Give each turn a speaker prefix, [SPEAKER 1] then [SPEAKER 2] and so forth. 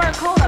[SPEAKER 1] for a cold.